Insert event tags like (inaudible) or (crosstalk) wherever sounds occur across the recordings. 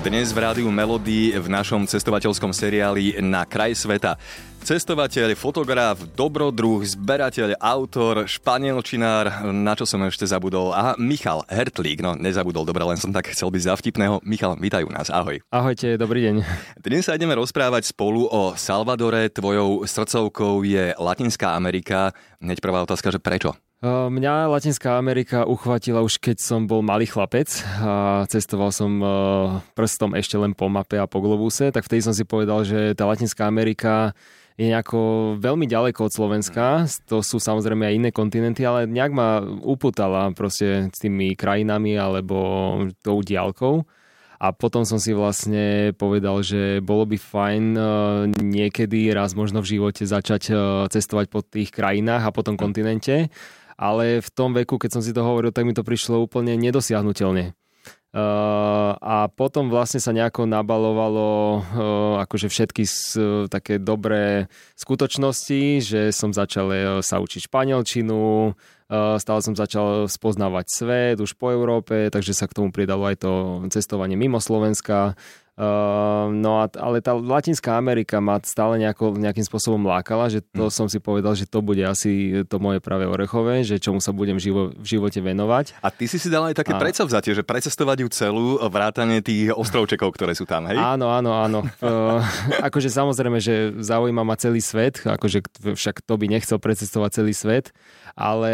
Dnes v rádiu Melody v našom cestovateľskom seriáli Na kraj sveta. Cestovateľ, fotograf, dobrodruh, zberateľ, autor, španielčinár, na čo som ešte zabudol. A Michal Hertlík, no nezabudol, dobre, len som tak chcel byť zavtipného. Michal, vítajú nás, ahoj. Ahojte, dobrý deň. Dnes sa ideme rozprávať spolu o Salvadore, tvojou srdcovkou je Latinská Amerika. Hneď prvá otázka, že prečo? Mňa Latinská Amerika uchvatila už keď som bol malý chlapec a cestoval som prstom ešte len po mape a po globuse, tak vtedy som si povedal, že tá Latinská Amerika je nejako veľmi ďaleko od Slovenska. To sú samozrejme aj iné kontinenty, ale nejak ma uputala proste s tými krajinami alebo tou diálkou. A potom som si vlastne povedal, že bolo by fajn uh, niekedy raz možno v živote začať cestovať po tých krajinách a po tom kontinente. Ale v tom veku, keď som si to hovoril, tak mi to prišlo úplne nedosiahnutelne. Uh, a potom vlastne sa nejako nabalovalo uh, akože všetky také dobré skutočnosti, že som začal uh, sa učiť španielčinu, stále som začal spoznávať svet už po Európe, takže sa k tomu pridalo aj to cestovanie mimo Slovenska. Uh, no a, ale tá Latinská Amerika ma stále nejako, nejakým spôsobom lákala, že to mm. som si povedal, že to bude asi to moje práve orechové, že čomu sa budem živo, v živote venovať. A ty si si dal aj také a... predsavzatie, že precestovať ju celú, vrátane tých ostrovčekov, ktoré sú tam, hej? Áno, áno, áno. uh, (laughs) akože samozrejme, že zaujíma ma celý svet, akože však to by nechcel precestovať celý svet, ale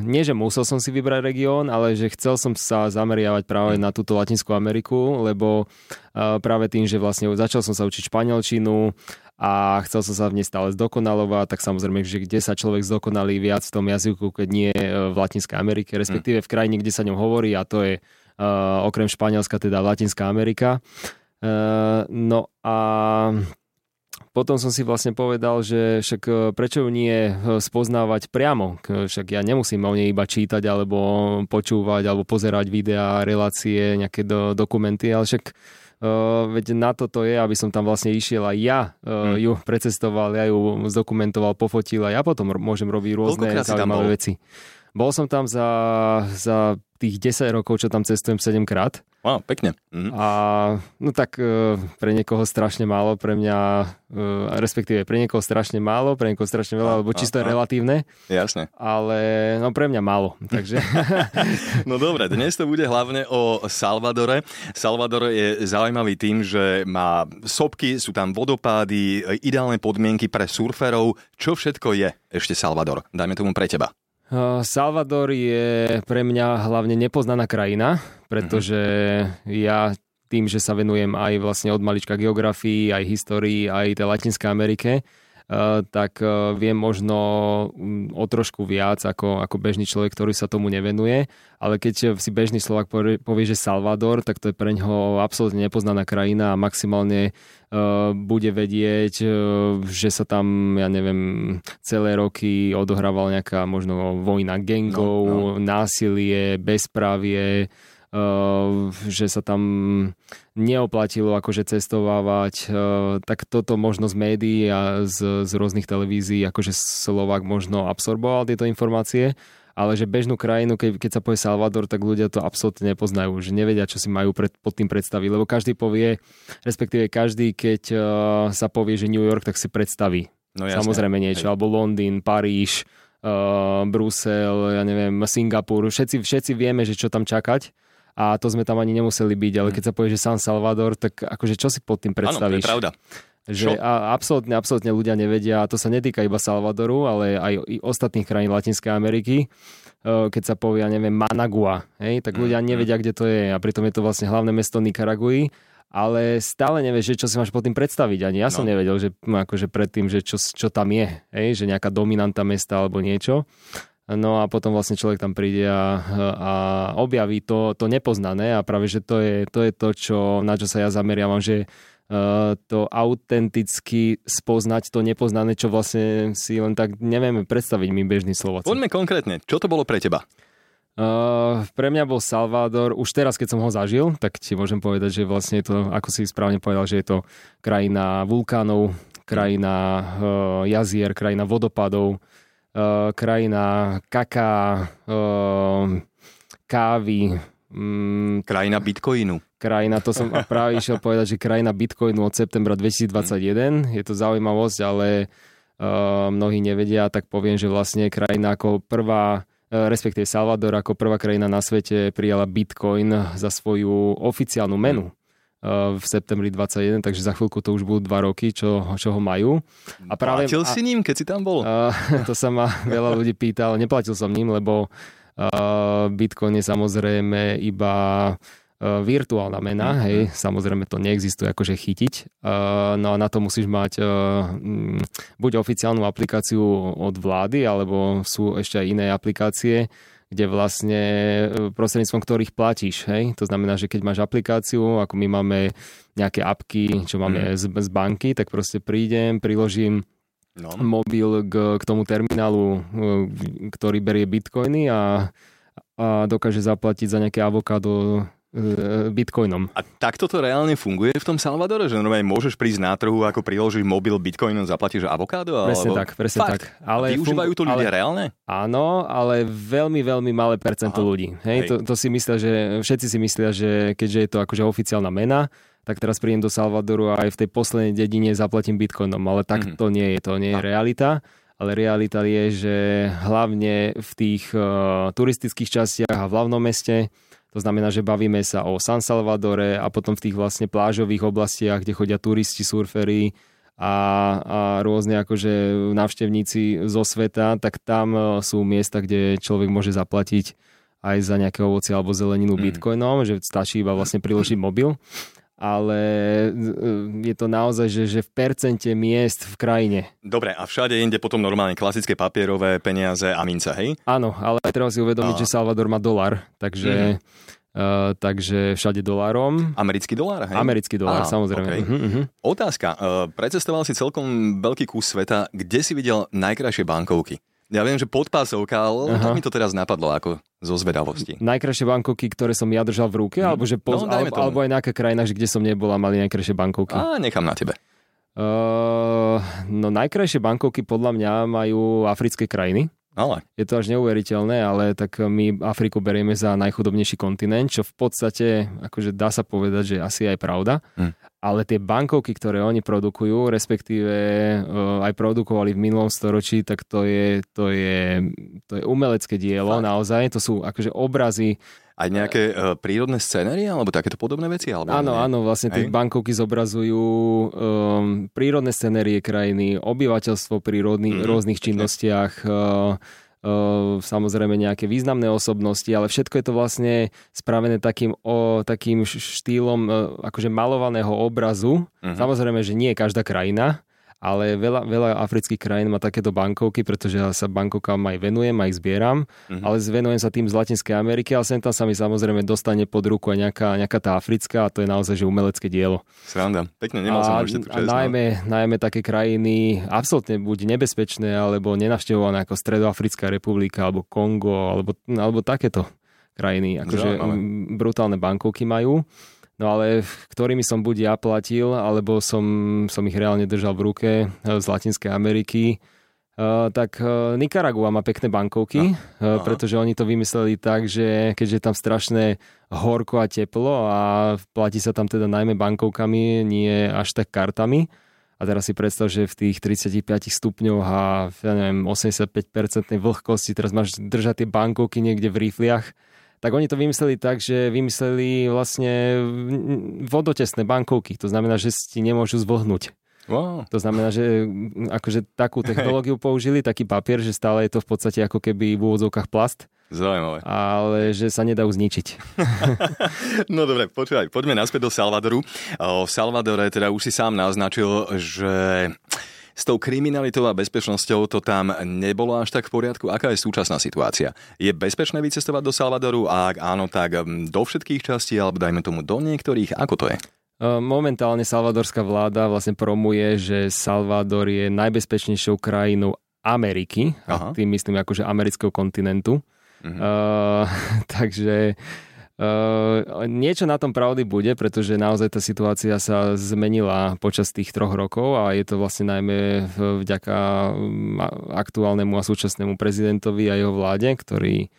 nie, že musel som si vybrať región, ale že chcel som sa zameriavať práve mm. na túto Latinskú Ameriku, lebo práve tým, že vlastne začal som sa učiť španielčinu a chcel som sa v nej stále zdokonalovať, tak samozrejme, že kde sa človek zdokonalí viac v tom jazyku, keď nie e, v Latinskej Amerike, respektíve v krajine, kde sa ňom hovorí a to je uh, okrem Španielska teda Latinská Amerika. Uh, no a potom som si vlastne povedal, že však prečo ju nie spoznávať priamo, však ja nemusím o nej iba čítať alebo počúvať alebo pozerať videá, relácie, nejaké do, dokumenty, ale však Uh, veď na toto je, aby som tam vlastne išiel a ja uh, hmm. ju precestoval, ja ju zdokumentoval, pofotil a ja potom môžem robiť rôzne zaujímavé veci. Bol som tam za, za tých 10 rokov, čo tam cestujem 7 krát. Wow, pekne. Mhm. A no tak e, pre niekoho strašne málo, pre mňa, e, respektíve pre niekoho strašne málo, pre niekoho strašne veľa, lebo čisto je relatívne. Jasne. Ale no pre mňa málo, takže... (laughs) no dobre, dnes to bude hlavne o Salvadore. Salvador je zaujímavý tým, že má sopky, sú tam vodopády, ideálne podmienky pre surferov. Čo všetko je ešte Salvador? Dajme tomu pre teba. Salvador je pre mňa hlavne nepoznaná krajina, pretože ja tým, že sa venujem aj vlastne od malička geografii, aj histórii, aj tej Latinskej Amerike, Eh, tak eh, viem možno mm, o trošku viac ako, ako bežný človek, ktorý sa tomu nevenuje, ale keď si bežný Slovak povie, že Salvador, tak to je pre ňoho absolútne nepoznaná krajina a maximálne bude vedieť, že sa tam, ja neviem, celé roky odohrával nejaká možno vojna gengov, no, no. násilie, bezprávie, že sa tam neoplatilo akože cestovávať, uh, tak toto možno z médií a z, z rôznych televízií, akože Slovák možno absorboval tieto informácie, ale že bežnú krajinu, keď, keď sa povie Salvador, tak ľudia to absolútne nepoznajú, že nevedia, čo si majú pred, pod tým predstaviť, lebo každý povie, respektíve každý, keď uh, sa povie, že New York, tak si predstaví. No, jasne. samozrejme niečo, Hej. alebo Londýn, Paríž, uh, Brusel, ja neviem, Singapur, všetci, všetci vieme, že čo tam čakať, a to sme tam ani nemuseli byť, ale mhm. keď sa povie, že San Salvador, tak akože čo si pod tým predstavíš? Áno, to je pravda. Že a absolútne, absolútne ľudia nevedia, a to sa netýka iba Salvadoru, ale aj i ostatných krajín Latinskej Ameriky. Keď sa povie, neviem, Managua, hej, tak ľudia mhm, nevedia, mhm. kde to je a pritom je to vlastne hlavné mesto Nikaraguji ale stále nevieš, že čo si máš pod tým predstaviť. Ani ja som no. nevedel, že akože predtým, že čo, čo tam je, hej, že nejaká dominanta mesta alebo niečo. No a potom vlastne človek tam príde a, a objaví to, to nepoznané a práve, že to je to, je to čo, na čo sa ja zameriavam, že uh, to autenticky spoznať to nepoznané, čo vlastne si len tak nevieme predstaviť my bežný Slováci. Poďme konkrétne, čo to bolo pre teba? Uh, pre mňa bol Salvador, už teraz, keď som ho zažil, tak ti môžem povedať, že vlastne je to, ako si správne povedal, že je to krajina vulkánov, krajina uh, jazier, krajina vodopadov, krajina kaká, uh, kávy. Um, krajina bitcoinu. Krajina, to som práve išiel (laughs) povedať, že krajina bitcoinu od septembra 2021. Je to zaujímavosť, ale uh, mnohí nevedia, tak poviem, že vlastne krajina ako prvá respektíve Salvador ako prvá krajina na svete prijala Bitcoin za svoju oficiálnu menu v septembri 21, takže za chvíľku to už budú dva roky, čo, čo ho majú. A práve, Platil a, si ním, keď si tam bol? Uh, (laughs) to sa ma veľa ľudí pýtal. Neplatil som ním, lebo uh, Bitcoin je samozrejme iba virtuálna mena, mm-hmm. hej, samozrejme to neexistuje akože chytiť, uh, no a na to musíš mať uh, buď oficiálnu aplikáciu od vlády, alebo sú ešte aj iné aplikácie, kde vlastne prostredníctvom ktorých platíš, hej, to znamená, že keď máš aplikáciu, ako my máme nejaké apky, čo máme mm. z, z banky, tak proste prídem, priložím no. mobil k, k tomu terminálu, ktorý berie bitcoiny a, a dokáže zaplatiť za nejaké avokádo E, bitcoinom. A takto to reálne funguje v tom Salvadore? Že normálne môžeš prísť na trhu, ako priložiť mobil bitcoinom, zaplatíš avokádo? Presne alebo... tak, presne Fakt? tak. Ale a využívajú to ľudia ale... reálne? Áno, ale veľmi, veľmi malé percento Aha. ľudí. Hej, Hej. To, to si myslia, že všetci si myslia, že keďže je to akože oficiálna mena, tak teraz prídem do Salvadoru a aj v tej poslednej dedine zaplatím bitcoinom, ale tak mm-hmm. to nie je, to nie je realita ale realita je, že hlavne v tých uh, turistických častiach a v hlavnom meste to znamená, že bavíme sa o San Salvadore a potom v tých vlastne plážových oblastiach, kde chodia turisti, surferi a, a rôzne akože návštevníci zo sveta, tak tam e, sú miesta, kde človek môže zaplatiť aj za nejaké ovoci alebo zeleninu mm. bitcoinom, že stačí iba vlastne priložiť mobil ale e, je to naozaj, že, že v percente miest v krajine. Dobre, a všade inde potom normálne klasické papierové peniaze a mince, hej? Áno, ale treba si uvedomiť, a... že Salvador má dolar, takže... Mm. Uh, takže všade dolárom. Americký dolár, hej? Americký dolár, ah, samozrejme. Okay. Uh-huh, uh-huh. Otázka. Uh, precestoval si celkom veľký kus sveta. Kde si videl najkrajšie bankovky? Ja viem, že podpásovka, ale tak mi to teraz napadlo ako zo zvedavosti. Najkrajšie bankovky, ktoré som ja držal v ruke, hmm. alebo, že poz, no, alebo, alebo aj nejaká krajina, kde som nebola, mali najkrajšie bankovky. A nechám na tebe. Uh, no najkrajšie bankovky podľa mňa majú africké krajiny. Ale. Je to až neuveriteľné, ale tak my Afriku berieme za najchudobnejší kontinent, čo v podstate, akože dá sa povedať, že asi aj pravda. Hmm ale tie bankovky, ktoré oni produkujú, respektíve uh, aj produkovali v minulom storočí, tak to je, to je, to je umelecké dielo Fakt. naozaj. To sú akože obrazy. Aj nejaké uh, prírodné scénery alebo takéto podobné veci? Alebo áno, nie? áno, vlastne tie bankovky zobrazujú um, prírodné scenérie krajiny, obyvateľstvo pri rodný, mm, rôznych činnostiach, uh, samozrejme nejaké významné osobnosti, ale všetko je to vlastne spravené takým, o, takým štýlom akože malovaného obrazu. Uh-huh. Samozrejme, že nie každá krajina, ale veľa, veľa afrických krajín má takéto bankovky, pretože ja sa bankovkám aj venujem, aj zbieram, uh-huh. ale venujem sa tým z Latinskej Ameriky, ale sem tam sa mi samozrejme dostane pod ruku aj nejaká, nejaká tá africká a to je naozaj že umelecké dielo. Sranda, pekne, nemal som ešte A najmä, najmä také krajiny absolútne buď nebezpečné, alebo nenavštevované ako Stredoafrická republika, alebo Kongo, alebo, alebo takéto krajiny, akože brutálne bankovky majú. No ale ktorými som buď ja platil, alebo som, som ich reálne držal v ruke eh, z Latinskej Ameriky, Uh, tak uh, Nikaragua má pekné bankovky, no. uh, pretože oni to vymysleli tak, že keďže je tam strašné horko a teplo a platí sa tam teda najmä bankovkami, nie až tak kartami. A teraz si predstav, že v tých 35 stupňoch a ja neviem, 85% vlhkosti teraz máš držať tie bankovky niekde v rifliach tak oni to vymysleli tak, že vymysleli vlastne vodotesné bankovky. To znamená, že si nemôžu zvlhnúť. Wow. To znamená, že akože takú technológiu použili, taký papier, že stále je to v podstate ako keby v úvodzovkách plast. Zaujímavé. Ale že sa nedajú zničiť. (laughs) no dobre, počúvaj, poďme naspäť do Salvadoru. V Salvadore teda už si sám naznačil, že s tou kriminalitou a bezpečnosťou to tam nebolo až tak v poriadku. Aká je súčasná situácia? Je bezpečné vycestovať do Salvadoru a ak áno, tak do všetkých častí alebo dajme tomu do niektorých? Ako to je? Momentálne salvadorská vláda vlastne promuje, že Salvador je najbezpečnejšou krajinou Ameriky, Aha. tým myslím akože amerického kontinentu. Mm-hmm. Uh, (laughs) takže Uh, niečo na tom pravdy bude, pretože naozaj tá situácia sa zmenila počas tých troch rokov a je to vlastne najmä vďaka mm, aktuálnemu a súčasnému prezidentovi a jeho vláde, ktorý,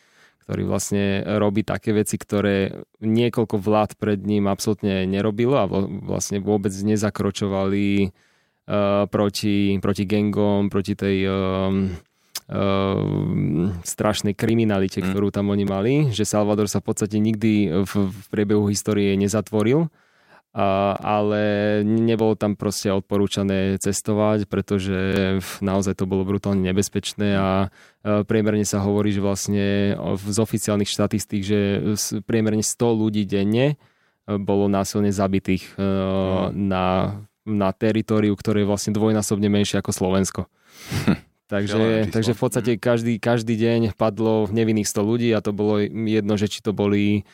ktorý vlastne robí také veci, ktoré niekoľko vlád pred ním absolútne nerobilo a vlastne vôbec nezakročovali uh, proti, proti gangom, proti tej Ehm, strašnej kriminalite, mm. ktorú tam oni mali, že Salvador sa v podstate nikdy v, v priebehu histórie nezatvoril, a, ale nebolo tam proste odporúčané cestovať, pretože naozaj to bolo brutálne nebezpečné a priemerne sa hovorí, že vlastne z oficiálnych štatistík, že priemerne 100 ľudí denne e, bolo násilne zabitých mm. na, na teritoriu, ktoré je vlastne dvojnásobne menšie ako Slovensko. (laughs) Takže, takže v podstate každý, každý deň padlo nevinných 100 ľudí a to bolo jedno, že či to boli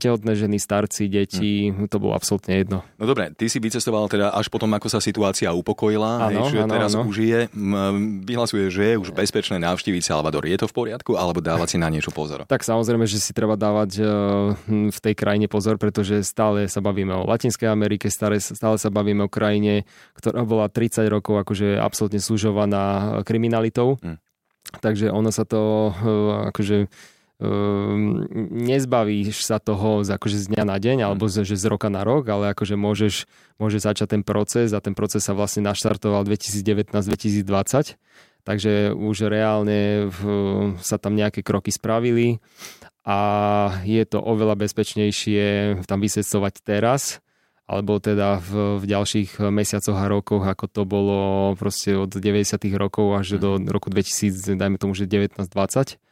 tehotné ženy, starci, deti, hm. to bolo absolútne jedno. No dobre, ty si vycestoval teda až potom, ako sa situácia upokojila, ano, hej, že ano, teraz ano. už je, vyhlasuje, že je už bezpečné navštíviť Salvador. Je to v poriadku, alebo dávať si na niečo pozor? Tak samozrejme, že si treba dávať hm, v tej krajine pozor, pretože stále sa bavíme o Latinskej Amerike, stále, stále sa bavíme o krajine, ktorá bola 30 rokov akože absolútne súžovaná kriminalitou. Hmm. Takže ono sa to akože nezbavíš sa toho z, akože z dňa na deň alebo z, že z roka na rok, ale akože môžeš, môžeš začať ten proces a ten proces sa vlastne naštartoval 2019-2020, takže už reálne v, sa tam nejaké kroky spravili a je to oveľa bezpečnejšie tam vysecovať teraz, alebo teda v, v ďalších mesiacoch a rokoch, ako to bolo proste od 90. rokov až do mhm. roku 2000, dajme tomu, že 19-20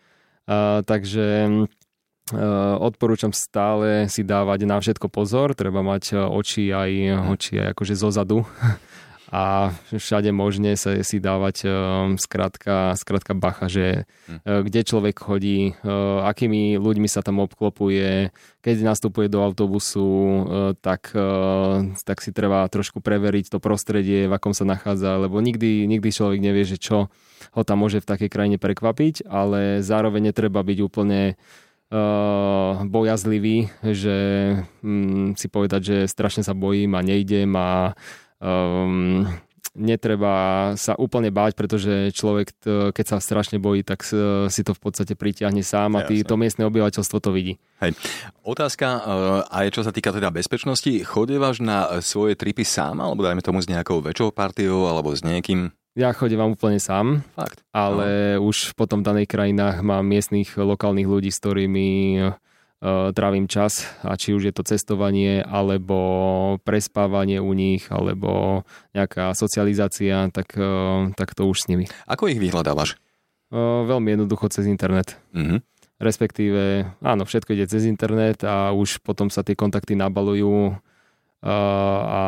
takže uh, odporúčam stále si dávať na všetko pozor, treba mať e, oči aj, oči aj akože zozadu (laughs) a všade možne sa si dávať um, skratka, skratka bacha, že uh, kde človek chodí, uh, akými ľuďmi sa tam obklopuje, keď nastupuje do autobusu, tak, tak si treba trošku preveriť to prostredie, v akom sa nachádza, lebo nikdy, nikdy človek nevie, že čo ho tam môže v takej krajine prekvapiť, ale zároveň netreba byť úplne uh, bojazlivý, že um, si povedať, že strašne sa bojím a nejdem a um, netreba sa úplne báť, pretože človek, keď sa strašne bojí, tak si to v podstate pritiahne sám a tý, to miestne obyvateľstvo to vidí. Hej. Otázka uh, aj čo sa týka teda bezpečnosti. Chodievaš na svoje tripy sám, alebo dajme tomu s nejakou väčšou partiou, alebo s niekým? Ja chodím úplne sám, Fakt? ale no. už potom v danej krajinách mám miestných lokálnych ľudí, s ktorými trávim čas a či už je to cestovanie alebo prespávanie u nich alebo nejaká socializácia, tak, uh, tak to už s nimi. Ako ich vyhľadávaš? Uh, veľmi jednoducho cez internet. Mm-hmm. Respektíve, áno, všetko ide cez internet a už potom sa tie kontakty nabalujú a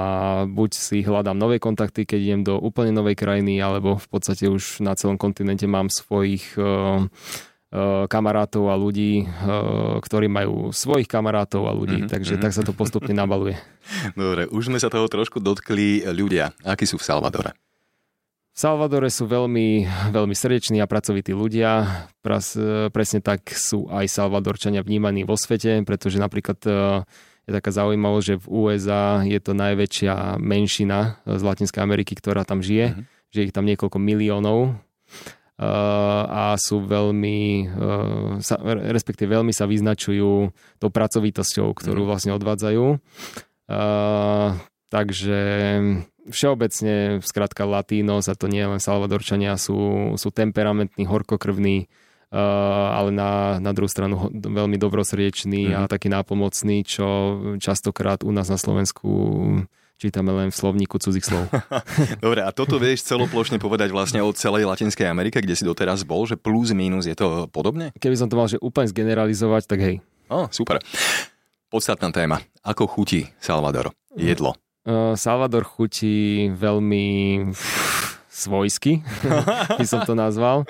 buď si hľadám nové kontakty, keď idem do úplne novej krajiny, alebo v podstate už na celom kontinente mám svojich kamarátov a ľudí, eh, ktorí majú svojich kamarátov a ľudí, mm-hmm. takže tak sa to postupne nabaluje. (laughs) Dobre, už sme sa toho trošku dotkli. Ľudia, akí sú v Salvadore? V Salvadore sú veľmi, veľmi srdeční a pracovití ľudia. Pras, eh, presne tak sú aj Salvadorčania vnímaní vo svete, pretože napríklad je taká zaujímavosť, že v USA je to najväčšia menšina z Latinskej Ameriky, ktorá tam žije, mm-hmm. že ich tam niekoľko miliónov a sú veľmi, sa, respektíve veľmi sa vyznačujú tou pracovitosťou, ktorú mhm. vlastne odvádzajú. Takže všeobecne, skrátka Latínos, a to nie len Salvadorčania, sú, sú temperamentní, horkokrvní, ale na, na druhú stranu veľmi dobrosrdeční mm. a taký nápomocný, čo častokrát u nás na Slovensku čítame len v slovníku cudzích slov. (laughs) Dobre, a toto vieš celoplošne povedať vlastne o celej Latinskej Amerike, kde si doteraz bol, že plus, minus je to podobne? Keby som to mal že úplne zgeneralizovať, tak hej. O, super. Podstatná téma. Ako chutí Salvador? Jedlo. Uh, Salvador chutí veľmi svojsky, (laughs) by som to nazval.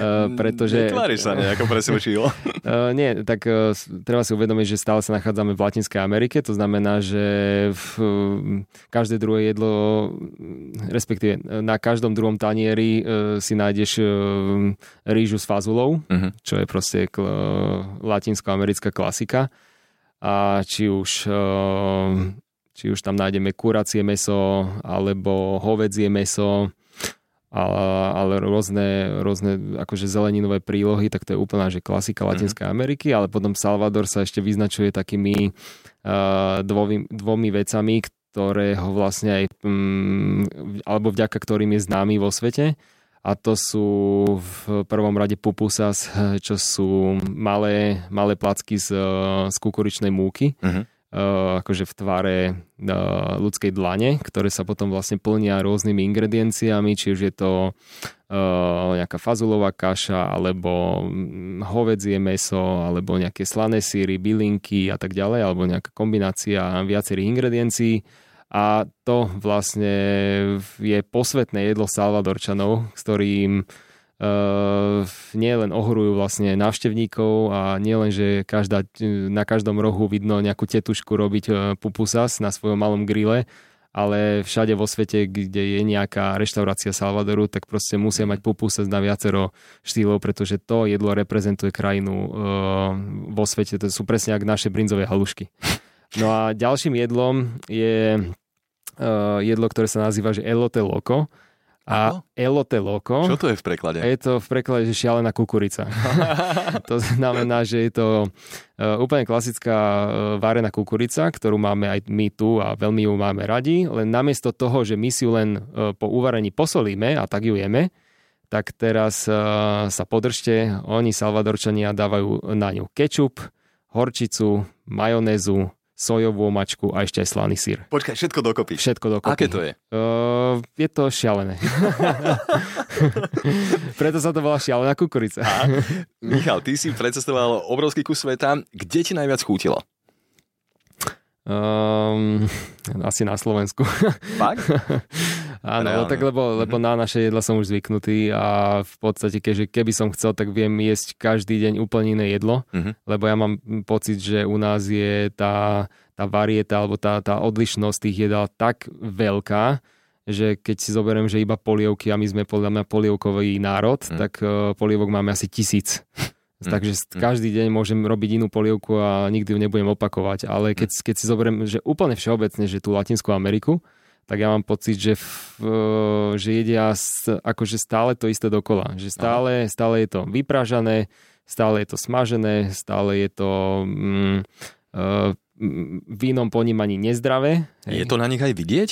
Uh, pretože... Netváriš sa nejako presvedčivo. Uh, (laughs) nie, tak uh, treba si uvedomiť, že stále sa nachádzame v Latinskej Amerike, to znamená, že v, uh, každé druhé jedlo, respektíve na každom druhom tanieri uh, si nájdeš uh, rýžu s fazulou, uh-huh. čo je proste uh, latinskoamerická klasika. A či už uh, či už tam nájdeme kuracie meso alebo hovedzie meso ale, rôzne, rôzne akože zeleninové prílohy, tak to je úplná že klasika Latinskej mm-hmm. Ameriky, ale potom Salvador sa ešte vyznačuje takými uh, dvomi, dvomi vecami, ktoré ho vlastne aj, um, alebo vďaka ktorým je známy vo svete. A to sú v prvom rade pupusas, čo sú malé, malé placky z, z kukuričnej múky. Mm-hmm akože v tvare uh, ľudskej dlane, ktoré sa potom vlastne plnia rôznymi ingredienciami, či už je to uh, nejaká fazulová kaša, alebo mm, hovedzie meso, alebo nejaké slané síry, bylinky a tak ďalej, alebo nejaká kombinácia viacerých ingrediencií. A to vlastne je posvetné jedlo Salvadorčanov, s ktorým Uh, nie len ohorujú vlastne návštevníkov a nie len, že každá, na každom rohu vidno nejakú tetušku robiť uh, pupusas na svojom malom grille, ale všade vo svete, kde je nejaká reštaurácia Salvadoru, tak proste musia mať pupusas na viacero štýlov, pretože to jedlo reprezentuje krajinu uh, vo svete. To sú presne ako naše brinzové halušky. No a ďalším jedlom je uh, jedlo, ktoré sa nazýva že elote loco a elote loco. Čo to je v preklade? Je to v preklade, že šialená kukurica. (laughs) to znamená, že je to uh, úplne klasická uh, varená kukurica, ktorú máme aj my tu a veľmi ju máme radi, len namiesto toho, že my si ju len uh, po uvarení posolíme a tak ju jeme, tak teraz sa podržte, oni Salvadorčania dávajú na ňu kečup, horčicu, majonézu, sojovú omačku a ešte aj slaný sír. Počkaj, všetko dokopy. Všetko dokopy. Aké to je? Uh, je to šialené. (laughs) Preto sa to volá šialená kukurica. A, Michal, ty si precestoval obrovský kus sveta. Kde ti najviac chutilo? Um, asi na Slovensku. Fakt? (laughs) Áno, no tak lebo, lebo mhm. na naše jedla som už zvyknutý a v podstate, keďže keby som chcel, tak viem jesť každý deň úplne iné jedlo, uh-huh. lebo ja mám pocit, že u nás je tá, tá varieta alebo tá, tá odlišnosť tých jedál tak veľká, že keď si zoberiem, že iba polievky a my sme podľa mňa polievkový národ, uh-huh. tak uh, polievok máme asi tisíc. Takže každý deň môžem robiť inú polievku a nikdy ju nebudem opakovať. Ale keď, keď si zoberiem, že úplne všeobecne, že tú Latinskú Ameriku, tak ja mám pocit, že, v, že jedia akože stále to isté dokola. Že stále, stále je to vypražané, stále je to smažené, stále je to mm, uh, v inom ponímaní nezdravé. Je to na nich aj vidieť?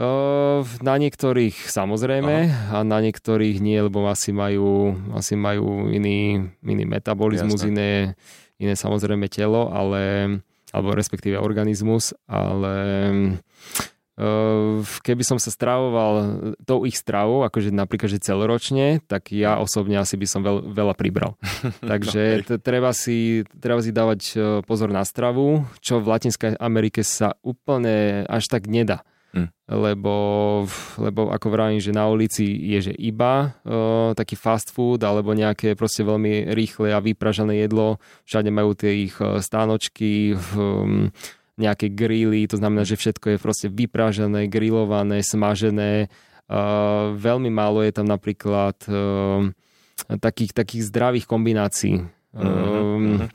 Uh, na niektorých samozrejme Aha. a na niektorých nie, lebo asi majú, asi majú iný, iný metabolizmus, iné, iné samozrejme telo, ale alebo respektíve organizmus, ale keby som sa stravoval tou ich stravou, akože napríklad, že celoročne, tak ja osobne asi by som veľ, veľa pribral. (laughs) Takže t- treba, si, treba si dávať e, pozor na stravu, čo v Latinskej Amerike sa úplne až tak nedá. Mm. Lebo, lebo ako vravím, že na ulici je že iba uh, taký fast food alebo nejaké proste veľmi rýchle a vypražané jedlo. Všade majú tie ich stánočky, um, nejaké gríly, to znamená, že všetko je proste vypražené, grillované, smažené. Uh, veľmi málo je tam napríklad uh, takých, takých zdravých kombinácií. Uh-huh, uh-huh.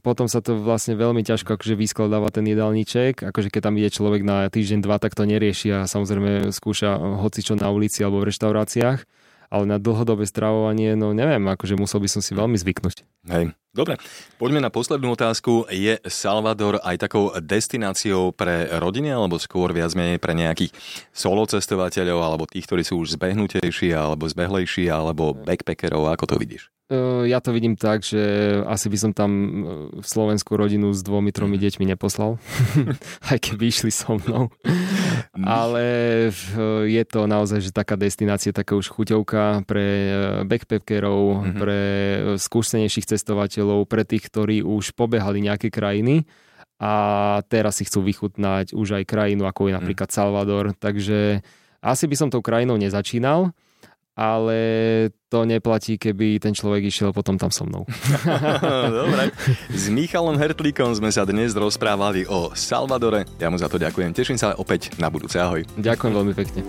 Potom sa to vlastne veľmi ťažko akože vyskladáva ten jedálniček, akože keď tam ide človek na týždeň, dva, tak to nerieši a samozrejme skúša hocičo na ulici alebo v reštauráciách ale na dlhodobé stravovanie, no neviem, akože musel by som si veľmi zvyknúť. Hej, dobre. Poďme na poslednú otázku. Je Salvador aj takou destináciou pre rodiny, alebo skôr viac menej pre nejakých solo cestovateľov, alebo tých, ktorí sú už zbehnutejší, alebo zbehlejší, alebo backpackerov, ako to vidíš? Ja to vidím tak, že asi by som tam e, v Slovensku rodinu s dvomi, tromi mhm. deťmi neposlal, (laughs) aj keby išli so mnou. Mhm. Ale je to naozaj že taká destinácia, taká už chuťovka pre e, backpackerov, mm-hmm. pre skúsenejších cestovateľov, pre tých, ktorí už pobehali nejaké krajiny a teraz si chcú vychutnať už aj krajinu, ako je mhm. napríklad Salvador. Takže asi by som tou krajinou nezačínal, ale to neplatí, keby ten človek išiel potom tam so mnou. (laughs) Dobre. S Michalom Hertlíkom sme sa dnes rozprávali o Salvadore. Ja mu za to ďakujem. Teším sa opäť na budúce. Ahoj. Ďakujem veľmi pekne.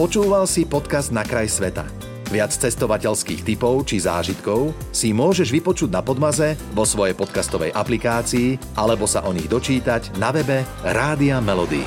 Počúval si podcast Na kraj sveta. Viac cestovateľských typov či zážitkov si môžeš vypočuť na Podmaze vo svojej podcastovej aplikácii alebo sa o nich dočítať na webe Rádia Melody.